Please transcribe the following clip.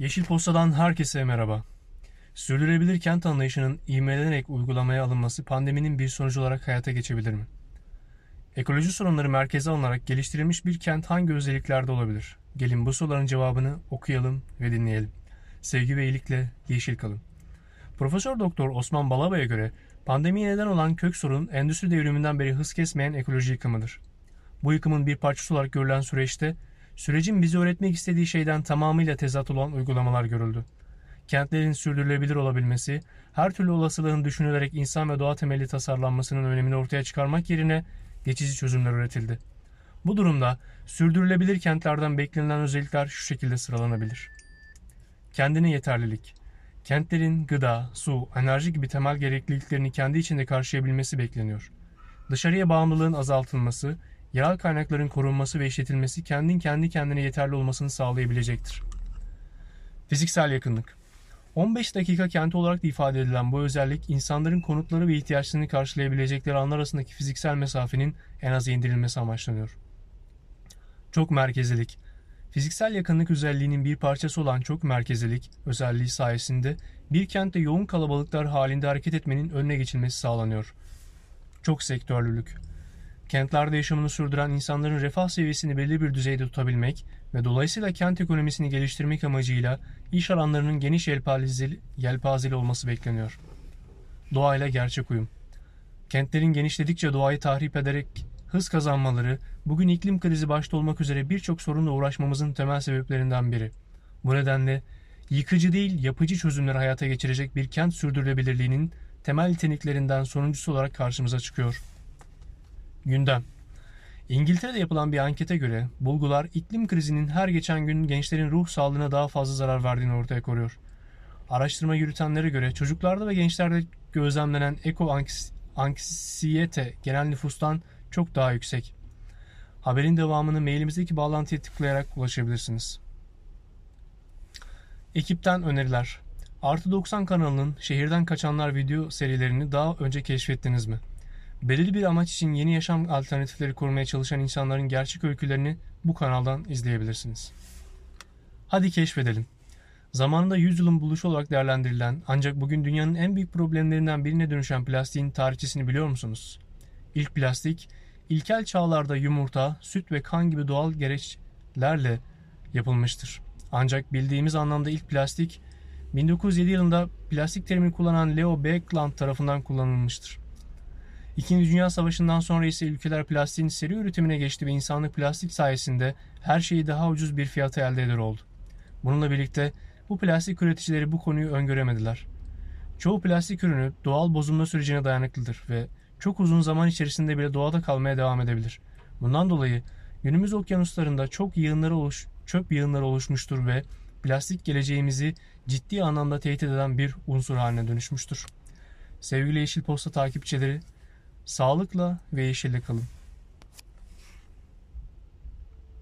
Yeşil Posta'dan herkese merhaba. Sürdürülebilir kent anlayışının ivmelenerek uygulamaya alınması pandeminin bir sonucu olarak hayata geçebilir mi? Ekoloji sorunları merkeze alınarak geliştirilmiş bir kent hangi özelliklerde olabilir? Gelin bu soruların cevabını okuyalım ve dinleyelim. Sevgi ve iyilikle yeşil kalın. Profesör Doktor Osman Balaba'ya göre pandemiye neden olan kök sorun endüstri devriminden beri hız kesmeyen ekoloji yıkımıdır. Bu yıkımın bir parçası olarak görülen süreçte sürecin bize öğretmek istediği şeyden tamamıyla tezat olan uygulamalar görüldü. Kentlerin sürdürülebilir olabilmesi, her türlü olasılığın düşünülerek insan ve doğa temelli tasarlanmasının önemini ortaya çıkarmak yerine geçici çözümler üretildi. Bu durumda sürdürülebilir kentlerden beklenilen özellikler şu şekilde sıralanabilir. Kendine yeterlilik. Kentlerin gıda, su, enerji gibi temel gerekliliklerini kendi içinde karşılayabilmesi bekleniyor. Dışarıya bağımlılığın azaltılması, yerel kaynakların korunması ve işletilmesi kendin kendi kendine yeterli olmasını sağlayabilecektir. Fiziksel yakınlık 15 dakika kenti olarak da ifade edilen bu özellik insanların konutları ve ihtiyaçlarını karşılayabilecekleri anlar arasındaki fiziksel mesafenin en az indirilmesi amaçlanıyor. Çok merkezlilik Fiziksel yakınlık özelliğinin bir parçası olan çok merkezlilik özelliği sayesinde bir kentte yoğun kalabalıklar halinde hareket etmenin önüne geçilmesi sağlanıyor. Çok sektörlülük Kentlerde yaşamını sürdüren insanların refah seviyesini belli bir düzeyde tutabilmek ve dolayısıyla kent ekonomisini geliştirmek amacıyla iş alanlarının geniş yelpazeli, yelpazeli olması bekleniyor. Doğayla gerçek uyum. Kentlerin genişledikçe doğayı tahrip ederek hız kazanmaları bugün iklim krizi başta olmak üzere birçok sorunla uğraşmamızın temel sebeplerinden biri. Bu nedenle yıkıcı değil yapıcı çözümleri hayata geçirecek bir kent sürdürülebilirliğinin temel niteliklerinden sonuncusu olarak karşımıza çıkıyor. Gündem İngiltere'de yapılan bir ankete göre bulgular iklim krizinin her geçen gün gençlerin ruh sağlığına daha fazla zarar verdiğini ortaya koruyor. Araştırma yürütenlere göre çocuklarda ve gençlerde gözlemlenen eko anksiyete genel nüfustan çok daha yüksek. Haberin devamını mailimizdeki bağlantıya tıklayarak ulaşabilirsiniz. Ekipten öneriler. Artı 90 kanalının Şehirden Kaçanlar video serilerini daha önce keşfettiniz mi? Belirli bir amaç için yeni yaşam alternatifleri kurmaya çalışan insanların gerçek öykülerini bu kanaldan izleyebilirsiniz. Hadi keşfedelim. Zamanında yüzyılın buluşu olarak değerlendirilen ancak bugün dünyanın en büyük problemlerinden birine dönüşen plastiğin tarihçesini biliyor musunuz? İlk plastik, ilkel çağlarda yumurta, süt ve kan gibi doğal gereçlerle yapılmıştır. Ancak bildiğimiz anlamda ilk plastik 1907 yılında plastik terimini kullanan Leo Baekeland tarafından kullanılmıştır. İkinci Dünya Savaşı'ndan sonra ise ülkeler plastiğin seri üretimine geçti ve insanlık plastik sayesinde her şeyi daha ucuz bir fiyata elde eder oldu. Bununla birlikte bu plastik üreticileri bu konuyu öngöremediler. Çoğu plastik ürünü doğal bozulma sürecine dayanıklıdır ve çok uzun zaman içerisinde bile doğada kalmaya devam edebilir. Bundan dolayı günümüz okyanuslarında çok yığınları oluş, çöp yığınları oluşmuştur ve plastik geleceğimizi ciddi anlamda tehdit eden bir unsur haline dönüşmüştür. Sevgili Yeşil Posta takipçileri, Sağlıkla ve yeşille kalın.